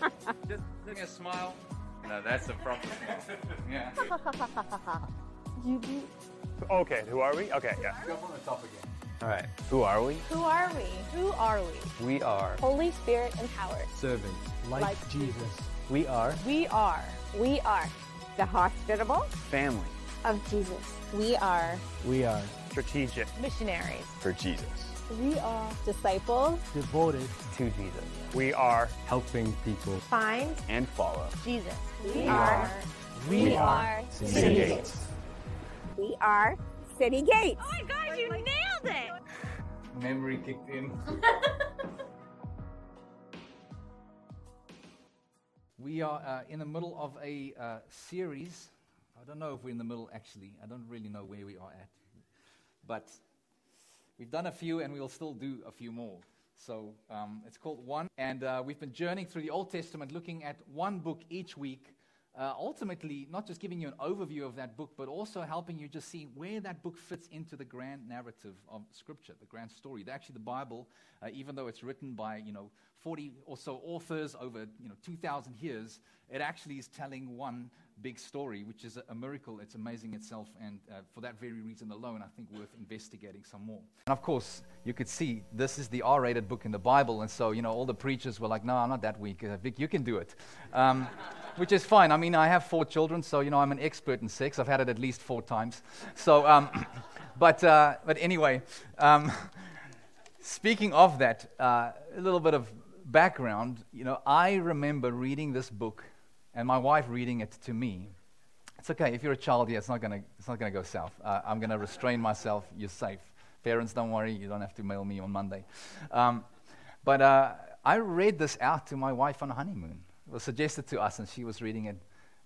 Just give me a smile. No, that's a proper smile. Yeah. Okay, who are we? Okay, yeah. Go from the top again. All right. Who are we? Who are we? Who are we? We are Holy Spirit empowered. servants. like, Like Jesus. We are We are. We are the hospitable family of Jesus. We are We are Strategic. missionaries. for Jesus. We are disciples. devoted To Jesus. We are helping people. Find And follow. Jesus. We are. We are City Gates. We are City Gates. Oh my gosh, you nailed it! Memory kicked in. we are uh, in the middle of a uh, series. I don't know if we're in the middle actually. I don't really know where we are at. But we've done a few and we'll still do a few more. So um, it's called One. And uh, we've been journeying through the Old Testament looking at one book each week. Uh, ultimately, not just giving you an overview of that book, but also helping you just see where that book fits into the grand narrative of Scripture, the grand story. Actually, the Bible, uh, even though it's written by you know 40 or so authors over you know 2,000 years, it actually is telling one big story, which is a, miracle. It's amazing itself, and uh, for that very reason alone, I think worth investigating some more. And of course, you could see this is the R-rated book in the Bible, and so you know all the preachers were like, "No, I'm not that week. Uh, Vic, you can do it," um, which is fine. I mean, I have four children, so you know I'm an expert in sex. I've had it at least four times. So, um, but uh, but anyway. Um, Speaking of that, uh, a little bit of background. You know, I remember reading this book, and my wife reading it to me. It's okay if you're a child. Yeah, it's not gonna it's not gonna go south. Uh, I'm gonna restrain myself. You're safe. Parents, don't worry. You don't have to mail me on Monday. Um, but uh, I read this out to my wife on a honeymoon. It was suggested to us, and she was reading it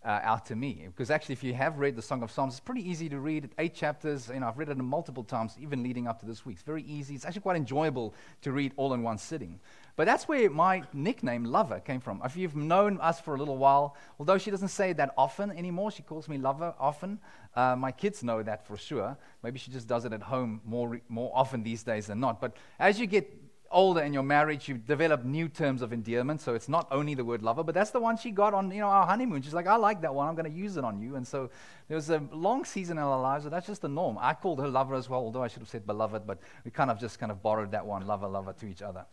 uh, out to me. Because actually, if you have read the Song of Psalms, it's pretty easy to read. Eight chapters. You know, I've read it multiple times, even leading up to this week. It's very easy. It's actually quite enjoyable to read all in one sitting. But that's where my nickname, Lover, came from. If you've known us for a little while, although she doesn't say that often anymore, she calls me Lover often. Uh, my kids know that for sure. Maybe she just does it at home more, more often these days than not. But as you get older in your marriage, you develop new terms of endearment. So it's not only the word lover, but that's the one she got on you know our honeymoon. She's like, I like that one. I'm going to use it on you. And so there was a long season in our lives, but that's just the norm. I called her lover as well, although I should have said beloved, but we kind of just kind of borrowed that one, lover, lover, to each other.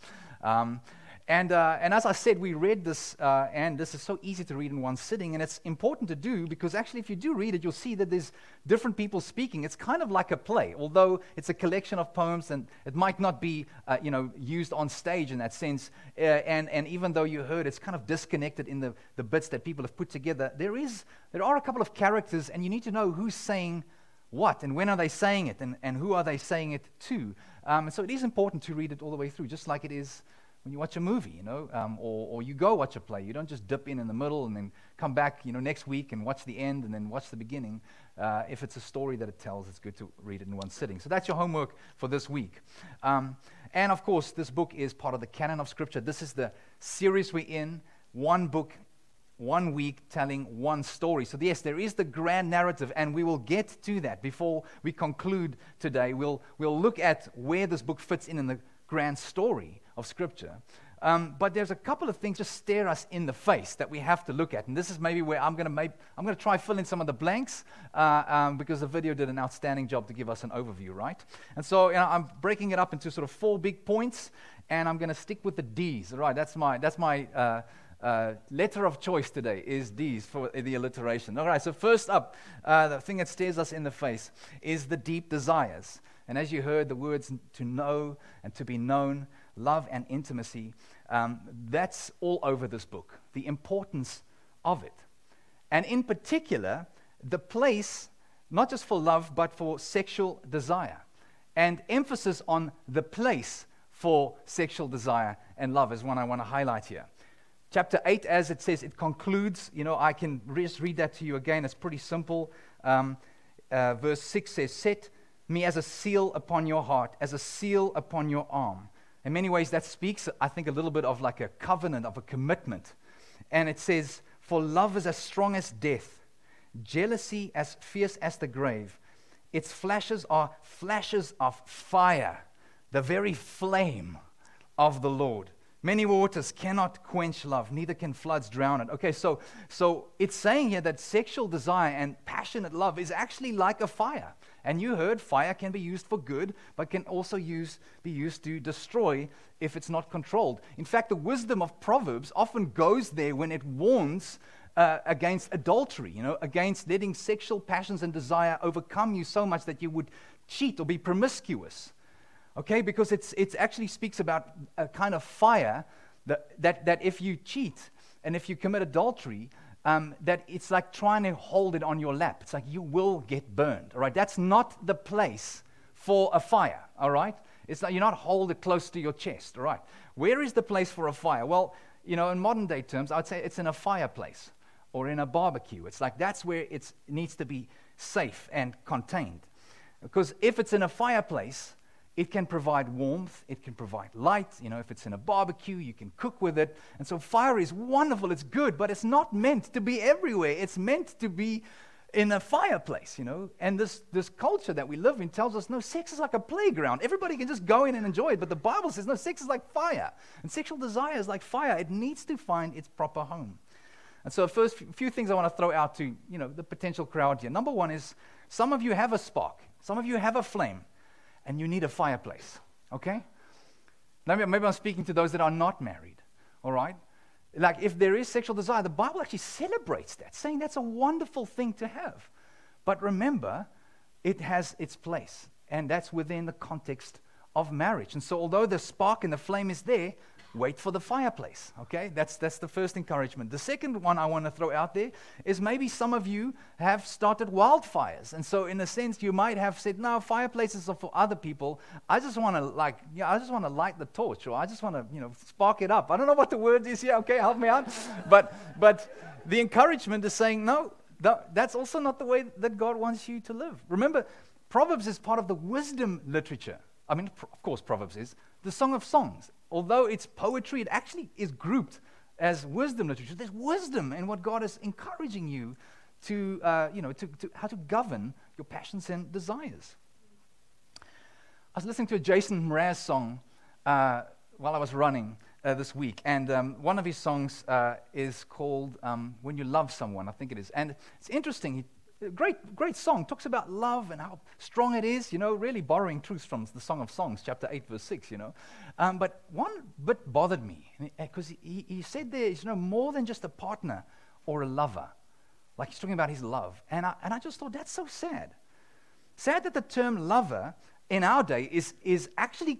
Um, and, uh, and as I said, we read this, uh, and this is so easy to read in one sitting, and it's important to do because actually, if you do read it, you'll see that there's different people speaking. It's kind of like a play, although it's a collection of poems, and it might not be, uh, you know, used on stage in that sense. Uh, and, and even though you heard, it's kind of disconnected in the, the bits that people have put together. There is, there are a couple of characters, and you need to know who's saying what and when are they saying it, and, and who are they saying it to. Um, so it is important to read it all the way through, just like it is when you watch a movie, you know, um, or, or you go watch a play. You don't just dip in in the middle and then come back, you know, next week and watch the end and then watch the beginning. Uh, if it's a story that it tells, it's good to read it in one sitting. So that's your homework for this week. Um, and of course, this book is part of the canon of Scripture. This is the series we're in, one book one week telling one story. So, yes, there is the grand narrative, and we will get to that before we conclude today. We'll, we'll look at where this book fits in in the grand story of Scripture. Um, but there's a couple of things just stare us in the face that we have to look at. And this is maybe where I'm going to make, I'm going to try fill in some of the blanks uh, um, because the video did an outstanding job to give us an overview, right? And so you know, I'm breaking it up into sort of four big points, and I'm going to stick with the D's. All right, that's my, that's my uh, uh, letter of choice today is D's for the alliteration. All right, so first up, uh, the thing that stares us in the face is the deep desires. And as you heard, the words to know and to be known, love and intimacy, um, that's all over this book, the importance of it. And in particular, the place, not just for love, but for sexual desire. And emphasis on the place for sexual desire and love is one I want to highlight here. Chapter 8, as it says, it concludes. You know, I can just read that to you again. It's pretty simple. Um, uh, verse 6 says, Set me as a seal upon your heart, as a seal upon your arm. In many ways, that speaks, I think, a little bit of like a covenant, of a commitment. And it says, For love is as strong as death, jealousy as fierce as the grave. Its flashes are flashes of fire, the very flame of the Lord. Many waters cannot quench love, neither can floods drown it. Okay, so, so it's saying here that sexual desire and passionate love is actually like a fire. And you heard fire can be used for good, but can also use, be used to destroy if it's not controlled. In fact, the wisdom of Proverbs often goes there when it warns uh, against adultery, you know, against letting sexual passions and desire overcome you so much that you would cheat or be promiscuous. Okay, because it's, it actually speaks about a kind of fire that, that, that if you cheat and if you commit adultery, um, that it's like trying to hold it on your lap. It's like you will get burned. All right, that's not the place for a fire. All right, it's like you're not hold it close to your chest. All right, where is the place for a fire? Well, you know, in modern day terms, I'd say it's in a fireplace or in a barbecue. It's like that's where it needs to be safe and contained. Because if it's in a fireplace, it can provide warmth, it can provide light. You know, if it's in a barbecue, you can cook with it. And so fire is wonderful, it's good, but it's not meant to be everywhere. It's meant to be in a fireplace, you know. And this, this culture that we live in tells us no, sex is like a playground. Everybody can just go in and enjoy it. But the Bible says no, sex is like fire. And sexual desire is like fire. It needs to find its proper home. And so, first few things I want to throw out to you know the potential crowd here. Number one is some of you have a spark, some of you have a flame, and you need a fireplace. Okay? Maybe, maybe I'm speaking to those that are not married. All right? Like if there is sexual desire, the Bible actually celebrates that, saying that's a wonderful thing to have. But remember, it has its place, and that's within the context of marriage. And so, although the spark and the flame is there, wait for the fireplace. Okay, that's that's the first encouragement. The second one I want to throw out there is maybe some of you have started wildfires, and so in a sense you might have said, "No, fireplaces are for other people. I just want to like, yeah, I just want to light the torch, or I just want to, you know, spark it up." I don't know what the word is here. Okay, help me out. but but the encouragement is saying, no, that's also not the way that God wants you to live. Remember, Proverbs is part of the wisdom literature. I mean, of course, Proverbs is the Song of Songs although it's poetry, it actually is grouped as wisdom literature. There's wisdom in what God is encouraging you to, uh, you know, to, to, how to govern your passions and desires. I was listening to a Jason Mraz song uh, while I was running uh, this week, and um, one of his songs uh, is called um, "When You Love Someone," I think it is, and it's interesting. He Great, great song. Talks about love and how strong it is, you know, really borrowing truths from the Song of Songs, chapter 8, verse 6, you know. Um, but one bit bothered me because he, he said there is you know, more than just a partner or a lover. Like he's talking about his love. And I, and I just thought, that's so sad. Sad that the term lover in our day is, is actually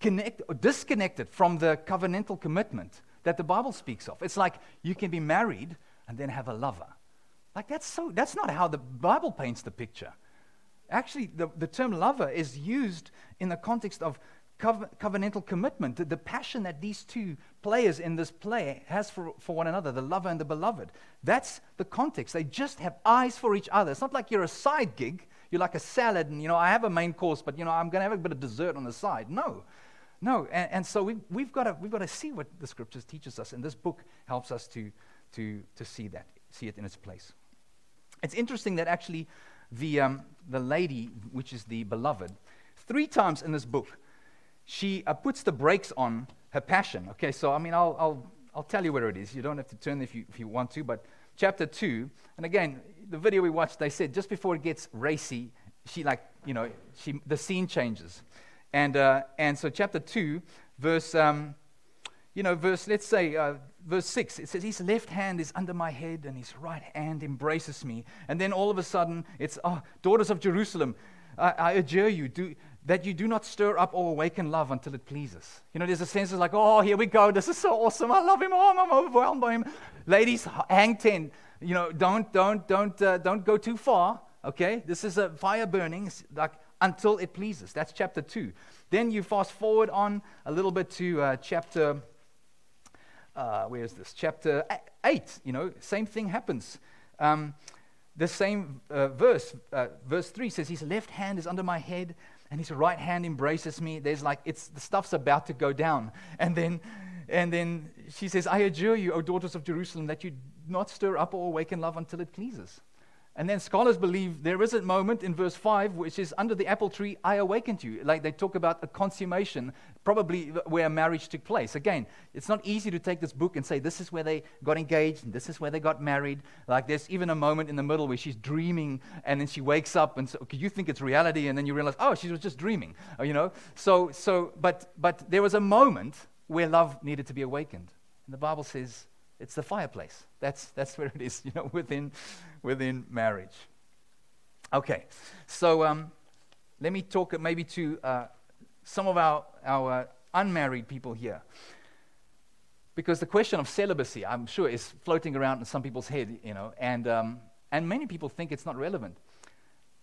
connect, or disconnected from the covenantal commitment that the Bible speaks of. It's like you can be married and then have a lover. Like, that's, so, that's not how the Bible paints the picture. Actually, the, the term lover is used in the context of covenantal commitment, the, the, passion that these two players in this play has for, for one another, the lover and the beloved. That's the context. They just have eyes for each other. It's not like you're a side gig. You're like a salad, and you know, I have a main course, but you know, I'm going to have a bit of dessert on the side. No, no. And, and so we, we've got to we've got to see what the scriptures teaches us, and this book helps us to to to see that, see it in its place. It's interesting that actually the, um, the lady, which is the beloved, three times in this book, she uh, puts the brakes on her passion. Okay, so I mean, I'll, I'll, I'll tell you where it is. You don't have to turn if you, if you want to, but chapter 2, and again, the video we watched, they said just before it gets racy, she like, you know, she, the scene changes. And, uh, and so chapter 2, verse, um, you know, verse, let's say, uh, verse 6, it says, His left hand is under my head and his right hand embraces me. And then all of a sudden, it's, Oh, daughters of Jerusalem, I, I adjure you do, that you do not stir up or awaken love until it pleases. You know, there's a sense of like, Oh, here we go. This is so awesome. I love him. Oh, I'm overwhelmed by him. Ladies, hang 10. You know, don't, don't, don't, uh, don't go too far. Okay? This is a fire burning, like until it pleases. That's chapter 2. Then you fast forward on a little bit to uh, chapter uh, where is this? Chapter 8, you know, same thing happens. Um, the same uh, verse, uh, verse 3 says, His left hand is under my head and his right hand embraces me. There's like, it's, the stuff's about to go down. And then, and then she says, I adjure you, O daughters of Jerusalem, that you not stir up or awaken love until it pleases. And then scholars believe there is a moment in verse 5 which is under the apple tree, I awakened you. Like they talk about a consummation, probably where marriage took place. Again, it's not easy to take this book and say this is where they got engaged and this is where they got married. Like there's even a moment in the middle where she's dreaming and then she wakes up and so, okay, you think it's reality and then you realize, oh, she was just dreaming, you know? So, so but, but there was a moment where love needed to be awakened. And the Bible says it's the fireplace. That's, that's where it is, you know, within, within marriage. Okay, so um, let me talk maybe to uh, some of our, our uh, unmarried people here. Because the question of celibacy, I'm sure, is floating around in some people's head, you know, and, um, and many people think it's not relevant.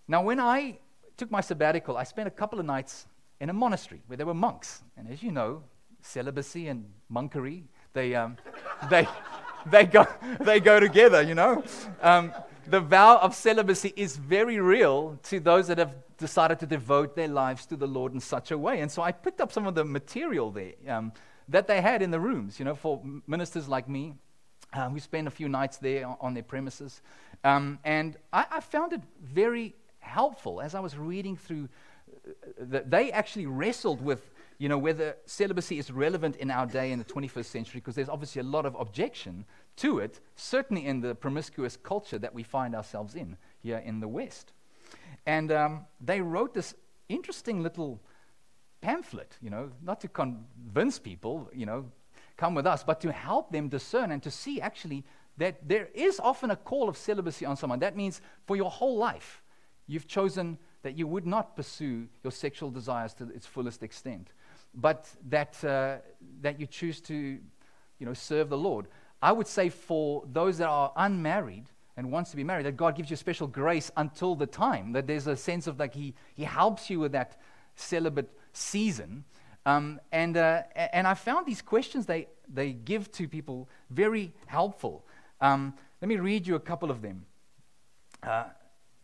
Now, when I took my sabbatical, I spent a couple of nights in a monastery where there were monks. And as you know, celibacy and monkery, they, um, they, they, go, they go together, you know. Um, the vow of celibacy is very real to those that have decided to devote their lives to the Lord in such a way. And so I picked up some of the material there um, that they had in the rooms, you know, for ministers like me. Uh, who spend a few nights there on, their premises. Um, and I, I, found it very helpful as I was reading through. Uh, the, they actually wrestled with you know, whether celibacy is relevant in our day in the 21st century, because there's obviously a lot of objection to it, certainly in the promiscuous culture that we find ourselves in here in the West. And um, they wrote this interesting little pamphlet, you know, not to convince people, you know, come with us, but to help them discern and to see actually that there is often a call of celibacy on someone. That means for your whole life, you've chosen that you would not pursue your sexual desires to its fullest extent but that, uh, that you choose to you know, serve the Lord. I would say for those that are unmarried and wants to be married, that God gives you special grace until the time, that there's a sense of like He, he helps you with that celibate season. Um, and, uh, and I found these questions they, they give to people very helpful. Um, let me read you a couple of them. Uh,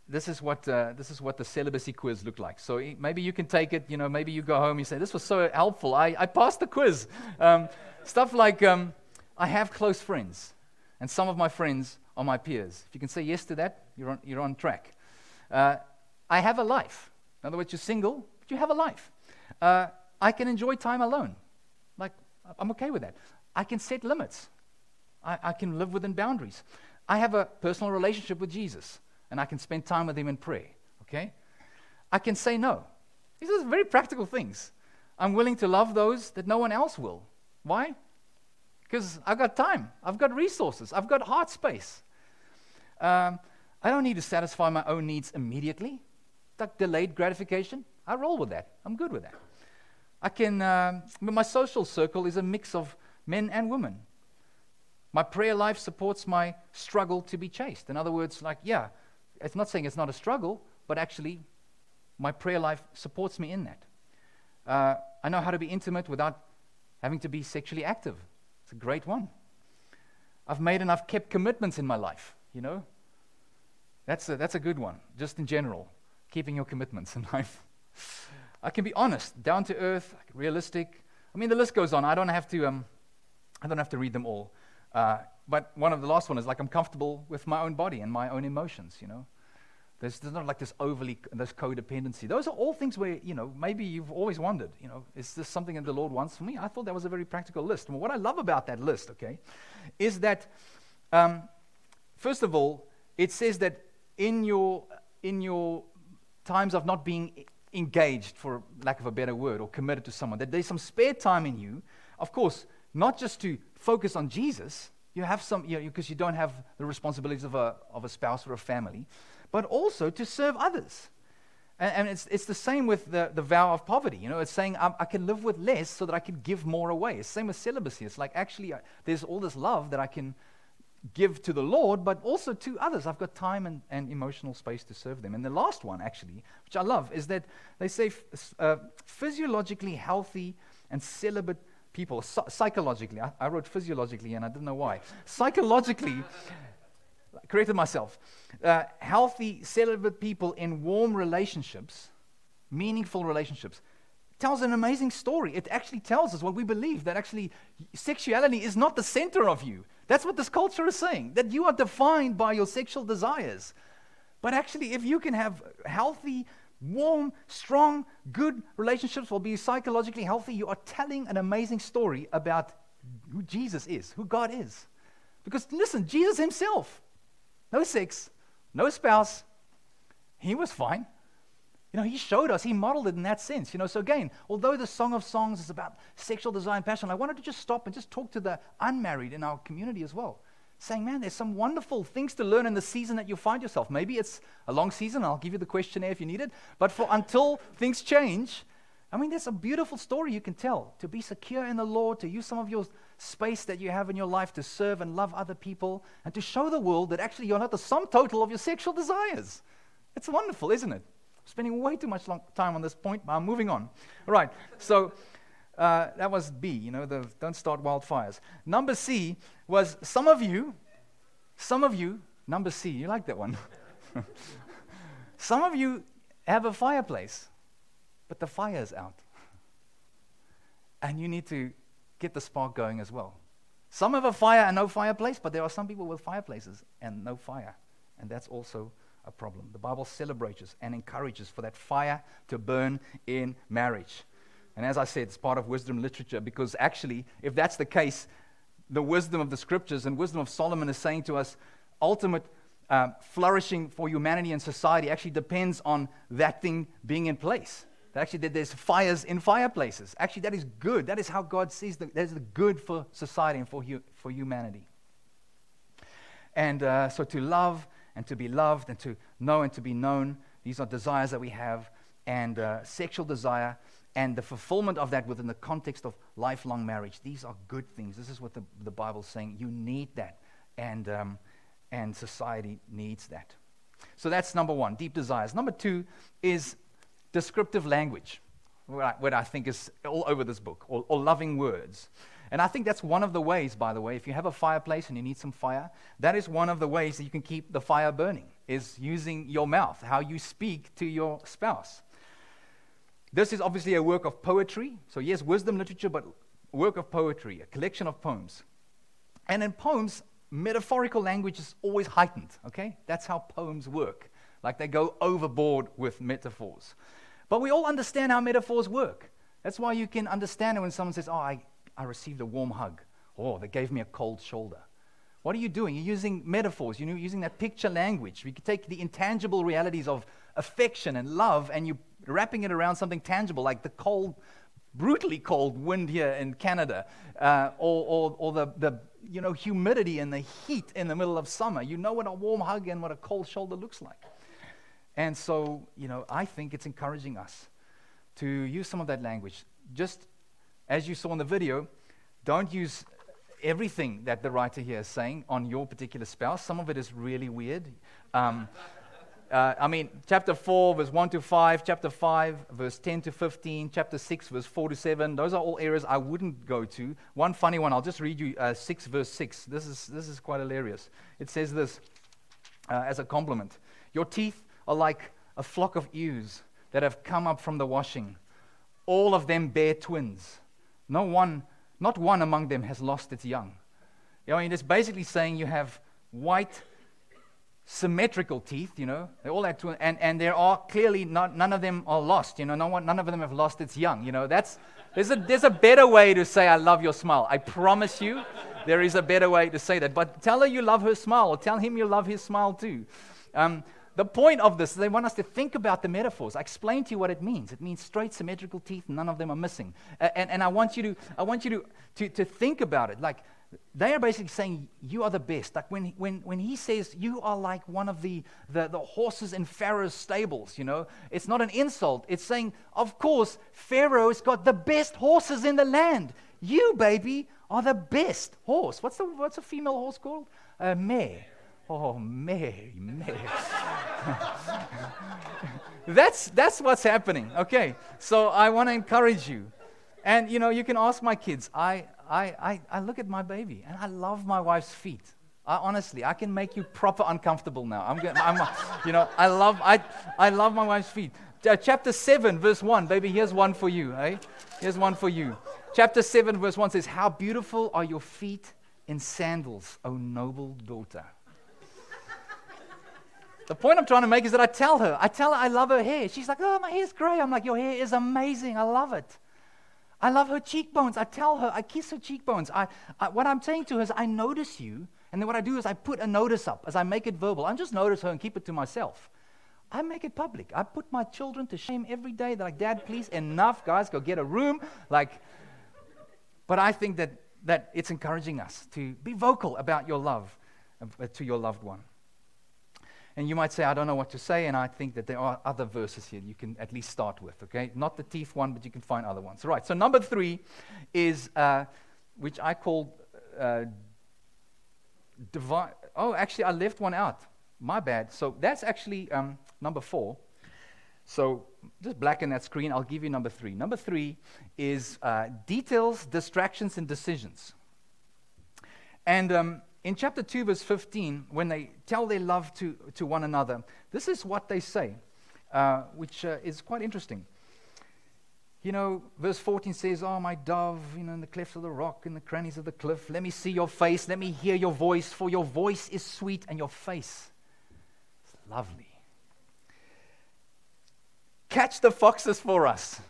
this is what uh, this is what the celibacy quiz looked like. So maybe you can take it. You know, maybe you go home. You say, "This was so helpful. I, I passed the quiz." Um, stuff like, um, "I have close friends, and some of my friends are my peers." If you can say yes to that, you're on you're on track. Uh, I have a life. In other words, you're single, but you have a life. Uh, I can enjoy time alone. Like I'm okay with that. I can set limits. I, I can live within boundaries. I have a personal relationship with Jesus and I can spend time with Him and pray. Okay? I can say no. These are very practical things. I'm willing to love those that no one else will. Why? Because I've got time, I've got resources, I've got heart space. Um, I don't need to satisfy my own needs immediately. Like delayed gratification, I roll with that. I'm good with that. I can, um, my social circle is a mix of men and women. My prayer life supports my struggle to be chaste. In other words, like, yeah, it's not saying it's not a struggle, but actually, my prayer life supports me in that. Uh, I know how to be intimate without having to be sexually active. It's a great one. I've made and I've kept commitments in my life, you know? That's a, that's a good one, just in general, keeping your commitments in life. I can be honest, down to earth, realistic. I mean, the list goes on. I don't have to, um, I don't have to read them all. Uh, but one of the last one is like I'm comfortable with my own body and my own emotions, you know. There's, there's not like this overly, this codependency. Those are all things where, you know, maybe you've always wondered, you know, is this something that the Lord wants for me? I thought that was a very practical list. What I love about that list, okay, is that, um, first of all, it says that in your, in your times of not being engaged, for lack of a better word, or committed to someone, that there's some spare time in you, of course, not just to focus on Jesus, you have some, you know, because you don't have the responsibilities of a, of a spouse or a family, but also to serve others. And, and it's, it's the same with the, the vow of poverty. You know, it's saying I, I can live with less so that I can give more away. It's the same with celibacy. It's like actually I, there's all this love that I can give to the Lord, but also to others. I've got time and, and emotional space to serve them. And the last one, actually, which I love, is that they say uh, physiologically healthy and celibate people, psychologically, I, I, wrote physiologically and I didn't know why. Psychologically, corrected myself, uh, healthy, celibate people in warm relationships, meaningful relationships, tells an amazing story. It actually tells us what we believe that actually sexuality is not the center of you. That's what this culture is saying, that you are defined by your sexual desires. But actually, if you can have healthy, warm, strong, good relationships will be psychologically healthy, you are telling an amazing story about who Jesus is, who God is. Because listen, Jesus himself, no sex, no spouse, he was fine. You know, he showed us, he modeled it in that sense. You know, so again, although the Song of Songs is about sexual desire and passion, I wanted to just stop and just talk to the unmarried in our community as well. Saying, man, there's some wonderful things to learn in the season that you find yourself. Maybe it's a long season, I'll give you the questionnaire if you need it. But for until things change, I mean, there's a beautiful story you can tell to be secure in the Lord, to use some of your space that you have in your life to serve and love other people, and to show the world that actually you're not the sum total of your sexual desires. It's wonderful, isn't it? spending way too much time on this point, but I'm moving on. All right, so uh, that was B, you know, the don't start wildfires. Number C was some of you, some of you, number C, you like that one? some of you have a fireplace, but the fire's out. And you need to get the spark going as well. Some have a fire and no fireplace, but there are some people with fireplaces and no fire. And that's also a problem. The Bible celebrates and encourages for that fire to burn in marriage. And as I said, it's part of wisdom literature because actually, if that's the case, the wisdom of the scriptures and wisdom of Solomon is saying to us, ultimate uh, flourishing for humanity and society actually depends on that thing being in place. That actually, that there's fires in fireplaces. Actually, that is good. That is how God sees that is the good for society and for, hu- for humanity. And uh, so to love and to be loved and to know and to be known. These are desires that we have, and uh, sexual desire and the fulfillment of that within the context of lifelong marriage. These are good things. This is what the, the Bible's saying. You need that, and, um, and society needs that. So that's number one, deep desires. Number two is descriptive language, what I, what I think is all over this book, or, or loving words. And I think that's one of the ways, by the way, if you have a fireplace and you need some fire, that is one of the ways that you can keep the fire burning, is using your mouth, how you speak to your spouse. This is obviously a work of poetry. So, yes, wisdom literature, but work of poetry, a collection of poems. And in poems, metaphorical language is always heightened, okay? That's how poems work. Like they go overboard with metaphors. But we all understand how metaphors work. That's why you can understand it when someone says, Oh, I, I received a warm hug. Oh, they gave me a cold shoulder. What are you doing? You're using metaphors. You're using that picture language. We could take the intangible realities of affection and love and you're wrapping it around something tangible like the cold, brutally cold wind here in Canada uh, or, or, or the, the you know, humidity and the heat in the middle of summer. You know what a warm hug and what a cold shoulder looks like. And so, you know, I think it's encouraging us to use some of that language. Just as you saw in the video, don't use everything that the writer here is saying on your particular spouse. Some of it is really weird. Um, uh, I mean, chapter 4, verse 1 to 5, chapter 5, verse 10 to 15, chapter 6, verse 4 to 7. Those are all areas I wouldn't go to. One funny one, I'll just read you uh, 6, verse 6. This is, this is quite hilarious. It says this uh, as a compliment Your teeth are like a flock of ewes that have come up from the washing. All of them bear twins. No one, not one among them has lost its young. You know, mean, it's basically saying you have white, symmetrical teeth, you know, they all have twins, and, and there are clearly not, none of them are lost, you know, no one, none of them have lost its young, you know, that's, there's a, there's a better way to say, I love your smile. I promise you, there is a better way to say that. But tell her you love her smile, or tell him you love his smile too. Um, the point of this, they want us to think about the metaphors. I explained to you what it means. It means straight symmetrical teeth, none of them are missing. and, and I want you, to, I want you to, to, to think about it. Like, they are basically saying, You are the best. Like when, when, when he says, You are like one of the, the, the horses in Pharaoh's stables, you know, it's not an insult. It's saying, Of course, Pharaoh's got the best horses in the land. You, baby, are the best horse. What's, the, what's a female horse called? A mare. Oh, Mary, Mary. that's, that's what's happening. Okay, so I want to encourage you. And, you know, you can ask my kids. I, I, I, I look at my baby and I love my wife's feet. I, honestly, I can make you proper uncomfortable now. I'm, going, I'm you know, I love, I, I love my wife's feet. Uh, chapter 7, verse 1. Baby, here's one for you, eh? Here's one for you. Chapter 7, verse 1 says, How beautiful are your feet in sandals, O noble daughter. the point I'm trying to make is that I tell her, I tell her I love her hair. She's like, oh, my hair's gray. I'm like, your hair is amazing. I love it. I love her cheekbones. I tell her, I kiss her cheekbones. I, I, what I'm saying to her is, I notice you. And then what I do is I put a notice up as I make it verbal. I just notice her and keep it to myself. I make it public. I put my children to shame every day. They're like, Dad, please, enough, guys, go get a room. Like, but I think that, that it's encouraging us to be vocal about your love uh, to your loved one. And you might say, I don't know what to say, and I think that there are other verses here you can at least start with, okay? Not the teeth one, but you can find other ones. Right, so number three is, uh, which I call uh, divine. Oh, actually, I left one out. My bad. So that's actually um, number four. So just blacken that screen. I'll give you number three. Number three is uh, details, distractions, and decisions. And um, in chapter 2, verse 15, when they tell their love to, to one another, this is what they say, uh, which uh, is quite interesting. You know, verse 14 says, Oh, my dove, you know, in the clefts of the rock, in the crannies of the cliff, let me see your face, let me hear your voice, for your voice is sweet and your face is lovely. Catch the foxes for us.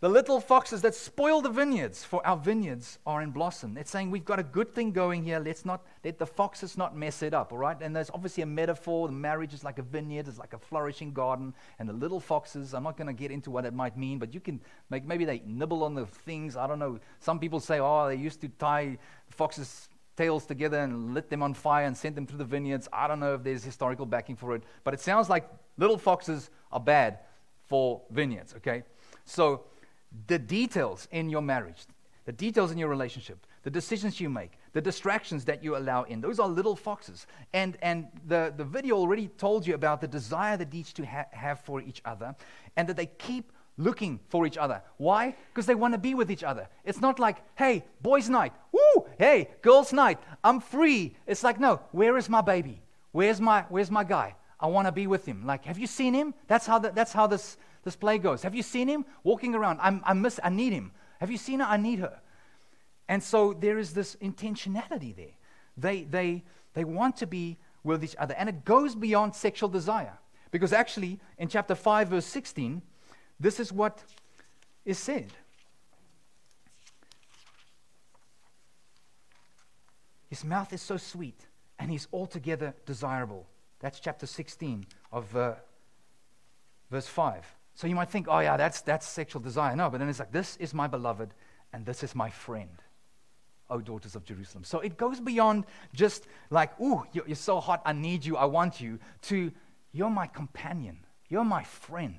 The little foxes that spoil the vineyards, for our vineyards are in blossom. It's saying we've got a good thing going here. Let's not let the foxes not mess it up, all right? And there's obviously a metaphor. The marriage is like a vineyard, it's like a flourishing garden. And the little foxes, I'm not going to get into what it might mean, but you can make maybe they nibble on the things. I don't know. Some people say, oh, they used to tie foxes' tails together and lit them on fire and sent them through the vineyards. I don't know if there's historical backing for it, but it sounds like little foxes are bad for vineyards, okay? So, the details in your marriage, the details in your relationship, the decisions you make, the distractions that you allow in. Those are little foxes. And, and the, the video already told you about the desire that each to ha- have for each other and that they keep looking for each other. Why? Because they want to be with each other. It's not like, hey, boys' night. Woo! Hey, girls' night. I'm free. It's like, no, where is my baby? Where's my, where's my guy? I want to be with him. Like, have you seen him? That's how, the, that's how this, this play goes. Have you seen him walking around? I'm, I miss, I need him. Have you seen her? I need her. And so there is this intentionality there. They, they, they want to be with each other. And it goes beyond sexual desire. Because actually, in chapter 5, verse 16, this is what is said. His mouth is so sweet, and he's altogether desirable. That's chapter 16 of uh, verse 5. So you might think, oh, yeah, that's, that's sexual desire. No, but then it's like, this is my beloved, and this is my friend. O daughters of Jerusalem. So it goes beyond just like, ooh, you're, so hot, I need you, I want you, to you're my companion, you're my friend.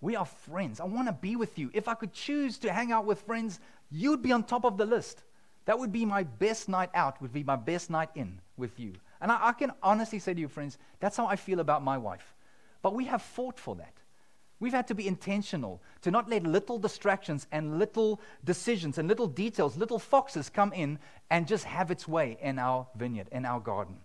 We are friends. I want to be with you. If I could choose to hang out with friends, you'd be on top of the list. That would be my best night out, would be my best night in with you. And I, I can honestly say to you, friends, that's how I feel about my wife. But we have fought for that. We've had to be intentional to not let little distractions and little decisions and little details, little foxes come in and just have its way in our vineyard, in our garden.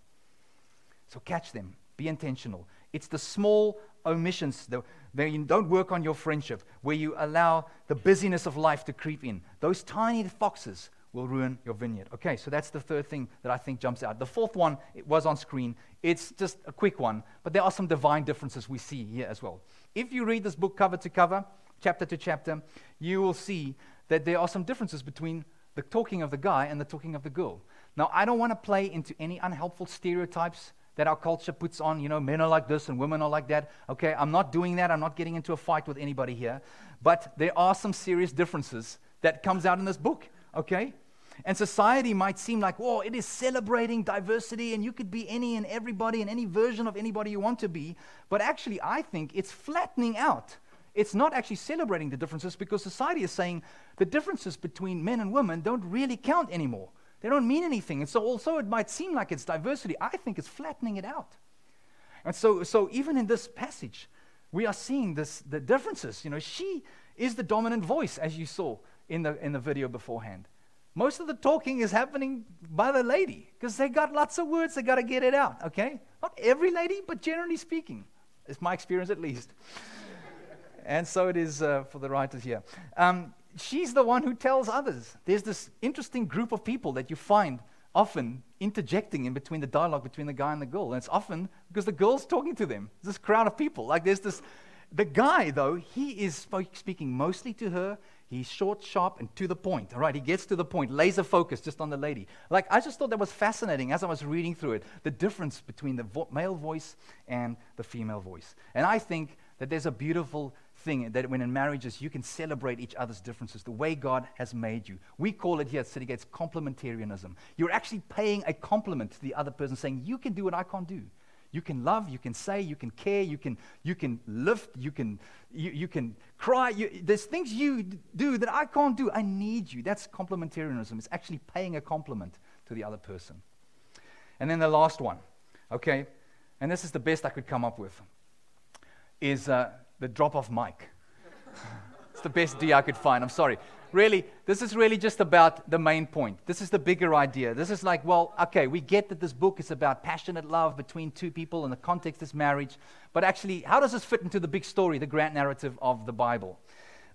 So catch them, be intentional. It's the small omissions that, you don't work on your friendship, where you allow the busyness of life to creep in. Those tiny foxes will ruin your vineyard. Okay, so that's the third thing that I think jumps out. The fourth one, it was on screen. It's just a quick one, but there are some divine differences we see here as well. If you read this book cover to cover, chapter to chapter, you will see that there are some differences between the talking of the guy and the talking of the girl. Now, I don't want to play into any unhelpful stereotypes that our culture puts on, you know, men are like this and women are like that. Okay, I'm not doing that. I'm not getting into a fight with anybody here. But there are some serious differences that comes out in this book, okay? And society might seem like, whoa, it is celebrating diversity and you could be any and everybody and any version of anybody you want to be. But actually, I think it's flattening out. It's not actually celebrating the differences because society is saying the differences between men and women don't really count anymore. They don't mean anything. And so, although it might seem like it's diversity. I think it's flattening it out. And so, so even in this passage, we are seeing this, the differences. You know, she is the dominant voice, as you saw in the, in the video beforehand. Most of the talking is happening by the lady because they got lots of words, they got to get it out, okay? Not every lady, but generally speaking. It's my experience at least. and so it is uh, for the writers here. Um, she's the one who tells others. There's this interesting group of people that you find often interjecting in between the dialogue between the guy and the girl. And it's often because the girl's talking to them. This crowd of people. Like there's this. The guy, though, he is speaking mostly to her. He's short, sharp, and to the point. All right, he gets to the point, laser focus just on the lady. Like, I just thought that was fascinating as I was reading through it the difference between the vo- male voice and the female voice. And I think that there's a beautiful thing that when in marriages you can celebrate each other's differences, the way God has made you. We call it here at City Gates complementarianism. You're actually paying a compliment to the other person, saying, You can do what I can't do. You can love, you can say, you can care, you can, you can lift, you can, you, you can cry. You, there's things you do that I can't do. I need you. That's complementarianism. It's actually paying a compliment to the other person. And then the last one, okay, and this is the best I could come up with, is uh, the drop off mic. it's the best D I could find. I'm sorry. Really, this is really just about the main point. This is the bigger idea. This is like, well, okay, we get that this book is about passionate love between two people and the context is marriage, but actually, how does this fit into the big story, the grand narrative of the Bible?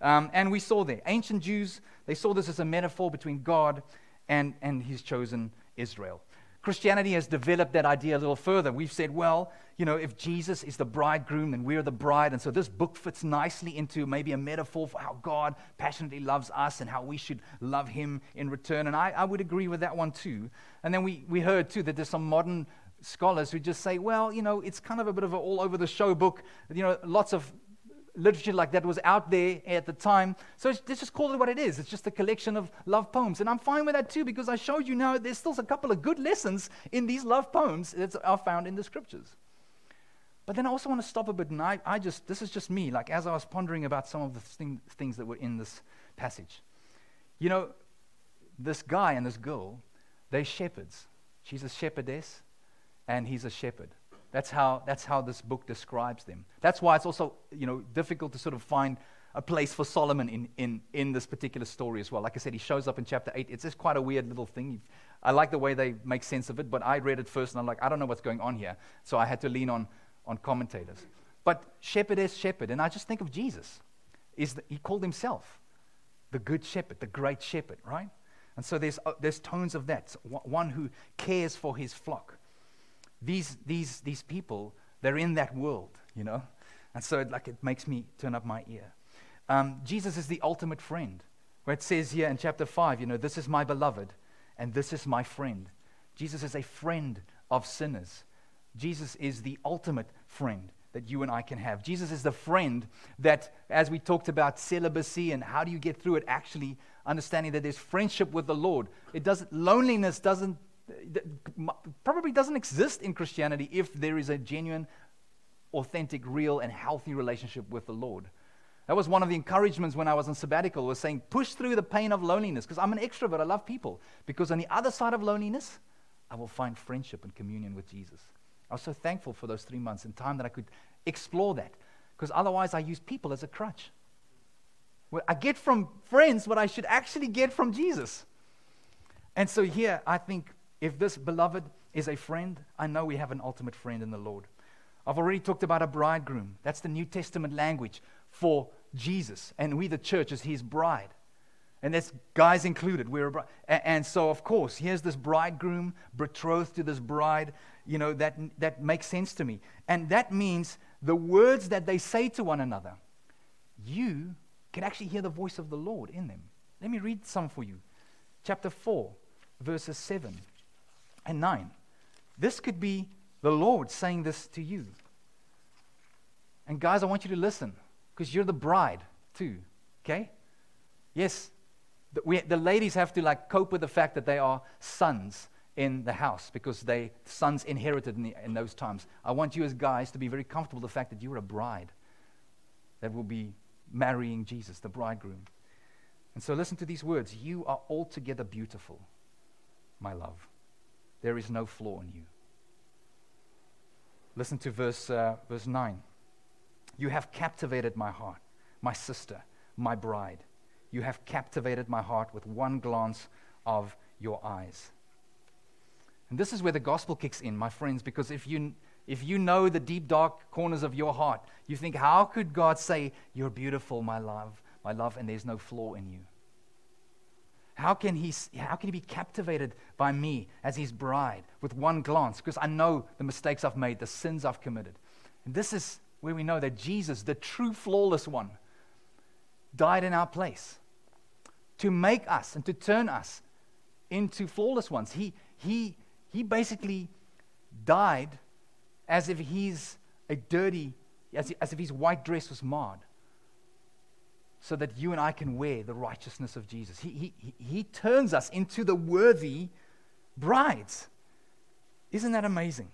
Um, and we saw there, ancient Jews, they saw this as a metaphor between God and, and his chosen Israel. Christianity has developed that idea a little further. We've said, well, you know, if Jesus is the bridegroom, then we're the bride. And so this book fits nicely into maybe a metaphor for how God passionately loves us and how we should love him in return. And I, I would agree with that one too. And then we, we heard too that there's some modern scholars who just say, well, you know, it's kind of a bit of an all over the show book. You know, lots of literature like that was out there at the time. So let's just call it what it is. It's just a collection of love poems. And I'm fine with that too because I showed you now there's still a couple of good lessons in these love poems that are found in the scriptures. But then I also want to stop a bit and I, I just, this is just me, like as I was pondering about some of the thing, things that were in this passage. You know, this guy and this girl, they're shepherds. She's a shepherdess and he's a shepherd. That's how, that's how this book describes them. That's why it's also you know, difficult to sort of find a place for Solomon in, in, in this particular story as well. Like I said, he shows up in chapter 8. It's just quite a weird little thing. I like the way they make sense of it, but I read it first and I'm like, I don't know what's going on here. So I had to lean on, on commentators. But shepherdess, shepherd. And I just think of Jesus. Is he called himself the good shepherd, the great shepherd, right? And so there's, uh, there's tones of that. One who cares for his flock these, these, these people, they're in that world, you know? And so it, like, it makes me turn up my ear. Um, Jesus is the ultimate friend, where it says here in chapter 5, you know, this is my beloved and this is my friend. Jesus is a friend of sinners. Jesus is the ultimate friend that you and I can have. Jesus is the friend that, as we talked about celibacy and how do you get through it, actually understanding that there's friendship with the Lord. It doesn't, loneliness doesn't probably doesn't exist in Christianity if there is a genuine, authentic, real, and healthy relationship with the Lord. That was one of the encouragements when I was on sabbatical, was saying, push through the pain of loneliness, because I'm an extrovert, I love people. Because on the other side of loneliness, I will find friendship and communion with Jesus. I was so thankful for those three months and time that I could explore that, because otherwise I use people as a crutch. I get from friends what I should actually get from Jesus. And so here, I think if this beloved is a friend, I know we have an ultimate friend in the Lord. I've already talked about a bridegroom. That's the New Testament language for Jesus. And we, the church, is his bride. And that's guys included. We're a and so, of course, here's this bridegroom betrothed to this bride. You know, that, that makes sense to me. And that means the words that they say to one another, you can actually hear the voice of the Lord in them. Let me read some for you. Chapter 4, verses 7 and 9. This could be the Lord saying this to you. And guys, I want you to listen because you're the bride too, okay? Yes, the, we, the ladies have to like cope with the fact that they are sons in the house because they sons inherited in, the, in those times. I want you as guys to be very comfortable with the fact that you're a bride that will be marrying Jesus, the bridegroom. And so listen to these words. You are altogether beautiful, my love. There is no flaw in you. Listen to verse, uh, verse 9. You have captivated my heart, my sister, my bride. You have captivated my heart with one glance of your eyes. And this is where the gospel kicks in, my friends, because if you, if you know the deep, dark corners of your heart, you think, how could God say, You're beautiful, my love, my love, and there's no flaw in you? How can, he, how can he be captivated by me as his bride with one glance? Because I know the mistakes I've made, the sins I've committed. And this is where we know that Jesus, the true flawless one, died in our place to make us and to turn us into flawless ones. He, he, he basically died as if he's a dirty, as, as if his white dress was marred, so that you and I can wear the righteousness of Jesus. He, he, he- turns us into the worthy brides. Isn't that amazing?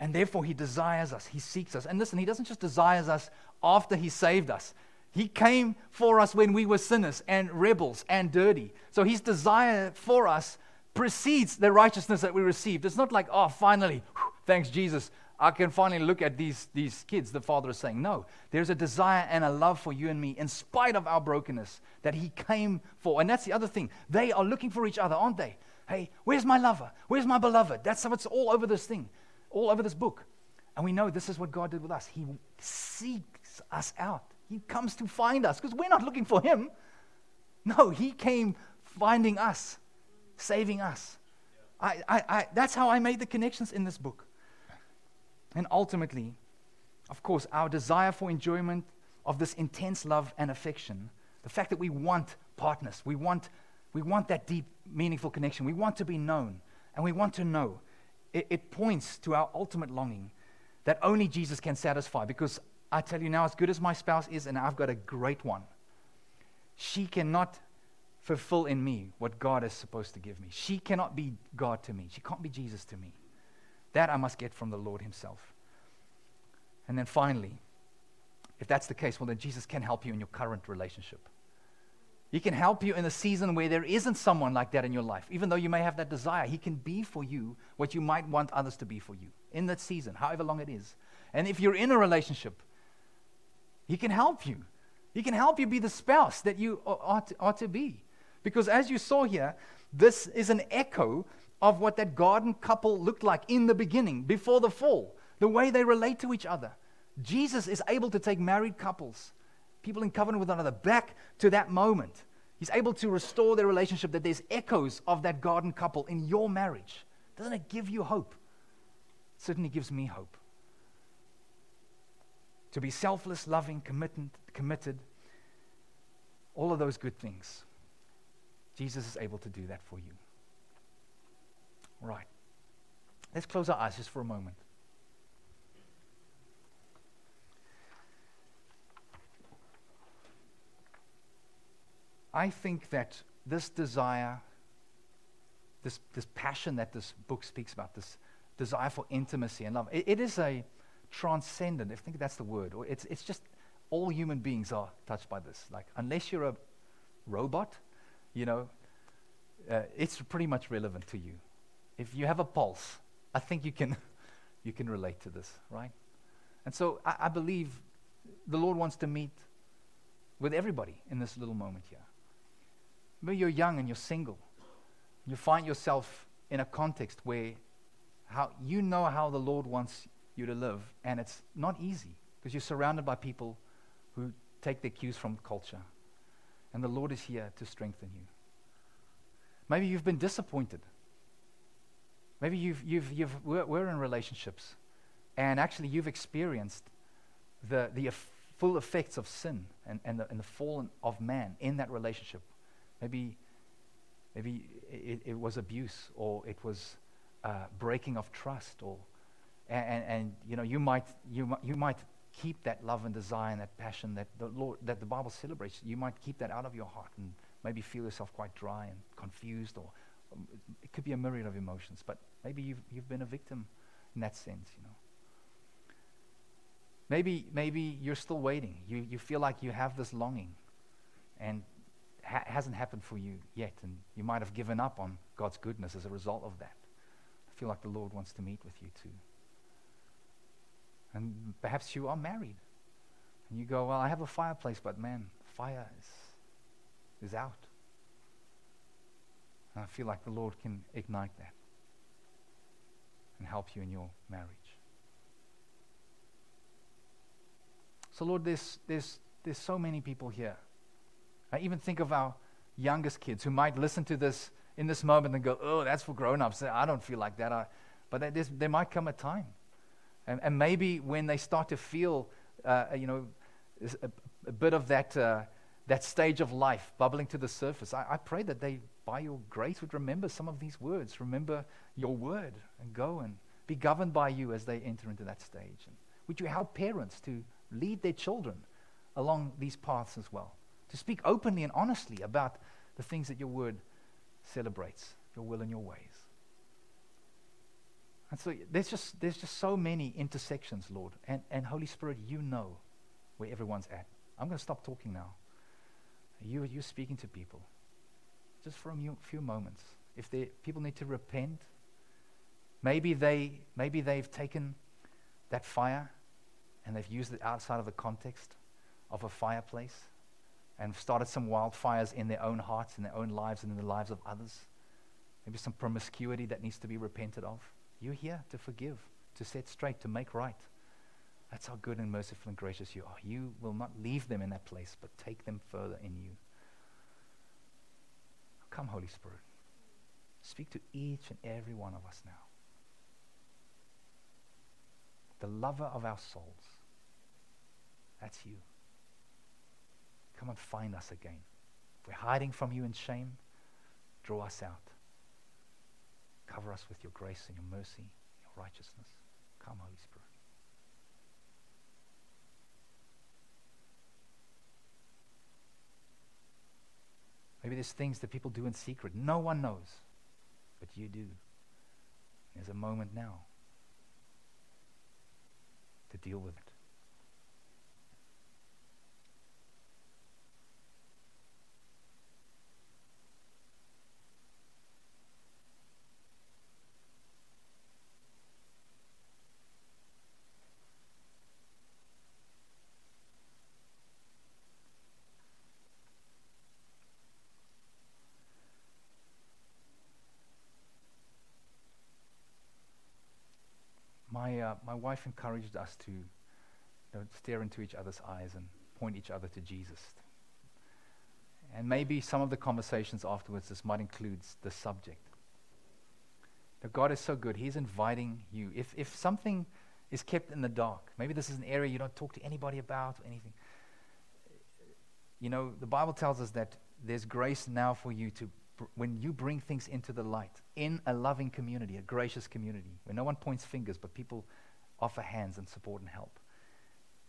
And therefore, he desires us, he seeks us. And listen, he doesn't just desires us after he saved us. He came for us when we were sinners and rebels and dirty. So his desire for us precedes the righteousness that we received. It's not like, oh, finally, whew, thanks Jesus, I can finally look at these, these kids, the Father is saying. No, there's a desire and a love for you and me in spite of our brokenness that he came for. And that's the other thing. They are looking for each other, aren't they? Hey, where's my lover? Where's my beloved? That's it's all over this thing, all over this book. And we know this is what God did with us. He seeks us out. He comes to find us because we're not looking for him. No, he came finding us, saving us. I, I, I, that's how I made the connections in this book. And ultimately, of course, our desire for enjoyment of this intense love and affection, the fact that we want partners, we want, we want that deep, meaningful connection, we want to be known, and we want to know, it, it points to our ultimate longing that only Jesus can satisfy. Because I tell you now, as good as my spouse is, and I've got a great one, she cannot fulfill in me what God is supposed to give me. She cannot be God to me. She can't be Jesus to me. That I must get from the Lord Himself. And then finally, if that's the case, well, then Jesus can help you in your current relationship. He can help you in a season where there isn't someone like that in your life. Even though you may have that desire, He can be for you what you might want others to be for you in that season, however long it is. And if you're in a relationship, He can help you. He can help you be the spouse that you ought to, are to be. Because as you saw here, this is an echo of what that garden couple looked like in the beginning, before the fall, the way they relate to each other. Jesus is able to take married couples, people in covenant with one another, back to that moment. He's able to restore their relationship, that there's echoes of that garden couple in your marriage. Doesn't it give you hope? It certainly gives me hope. To be selfless, loving, committed, committed, all of those good things. Jesus is able to do that for you. Right. Let's close our eyes just for a moment. I think that this desire, this, this passion that this book speaks about, this desire for intimacy and love, it, it is a transcendent, I think that's the word, or it's, it's just all human beings are touched by this. Like, unless you're a robot, you know, uh, it's pretty much relevant to you. If you have a pulse, I think you can, you can relate to this, right? And so I, I believe the Lord wants to meet with everybody in this little moment here. Maybe you're young and you're single. You find yourself in a context where how, you know how the Lord wants you to live, and it's not easy because you're surrounded by people who take their cues from culture. And the Lord is here to strengthen you. Maybe you've been disappointed. Maybe you've, you've, you've, we're, we're in relationships, and actually you've experienced the, the full effects of sin and, and, the, and the fall of man in that relationship. Maybe, maybe it, it was abuse, or it was uh, breaking of trust, or and, and, and you know you might you you might keep that love and desire and that passion that the Lord that the Bible celebrates. You might keep that out of your heart and maybe feel yourself quite dry and confused, or it could be a myriad of emotions. But maybe you've you've been a victim in that sense, you know. Maybe maybe you're still waiting. You you feel like you have this longing, and ha- hasn't happened for you yet, and you might have given up on God's goodness as a result of that. I feel like the Lord wants to meet with you too. And perhaps you are married. And you go, Well, I have a fireplace, but man, fire is, is out. And I feel like the Lord can ignite that and help you in your marriage. So, Lord, there's, there's, there's so many people here. I even think of our youngest kids who might listen to this in this moment and go, oh, that's for grown ups. I don't feel like that. I, but there might come a time. And, and maybe when they start to feel, uh, you know, a, a bit of that, uh, that stage of life bubbling to the surface, I, I pray that they, by your grace, would remember some of these words, remember your word, and go and be governed by you as they enter into that stage. And would you help parents to lead their children along these paths as well? To speak openly and honestly about the things that your word celebrates, your will and your ways. And so there's just, there's just so many intersections, Lord. And, and Holy Spirit, you know where everyone's at. I'm going to stop talking now. You, you're speaking to people just for a few moments. If they, people need to repent, maybe, they, maybe they've taken that fire and they've used it outside of the context of a fireplace and started some wildfires in their own hearts, in their own lives, and in the lives of others. Maybe some promiscuity that needs to be repented of. You're here to forgive, to set straight, to make right. That's how good and merciful and gracious you are. You will not leave them in that place, but take them further in you. Come, Holy Spirit. Speak to each and every one of us now. The lover of our souls. That's you. Come and find us again. If we're hiding from you in shame, draw us out. Cover us with your grace and your mercy, your righteousness. Come, Holy Spirit. Maybe there's things that people do in secret. No one knows, but you do. There's a moment now to deal with it. My, wife encouraged us to you know, stare into each other's eyes and point each other to Jesus. And maybe some of the conversations afterwards, this might include the subject. Now, God is so good. He's inviting you. If, if something is kept in the dark, maybe this is an area you don't talk to anybody about or anything. You know, the Bible tells us that there's grace now for you to, br- when you bring things into the light, in a loving community, a gracious community, where no one points fingers, but people offer hands and support and help,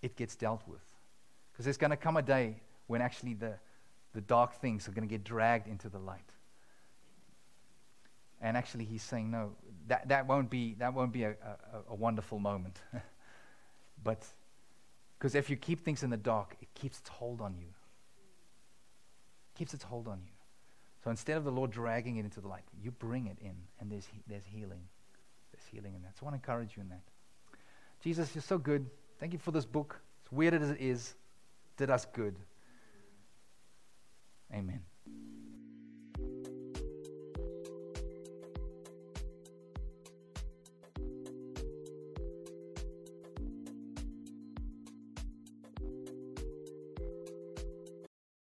it gets dealt with. Because there's going to come a day when actually the, the dark things are going to get dragged into the light. And actually, he's saying, no, that, that won't be, that won't be a, a, a wonderful moment. but because if you keep things in the dark, it keeps its hold on you. Keeps its hold on you. So instead of the Lord dragging it into the light, you bring it in, and there's, he- there's healing. There's healing in that. So I want to encourage you in that. Jesus, you're so good. Thank you for this book. As weird as it is, did us good. Amen.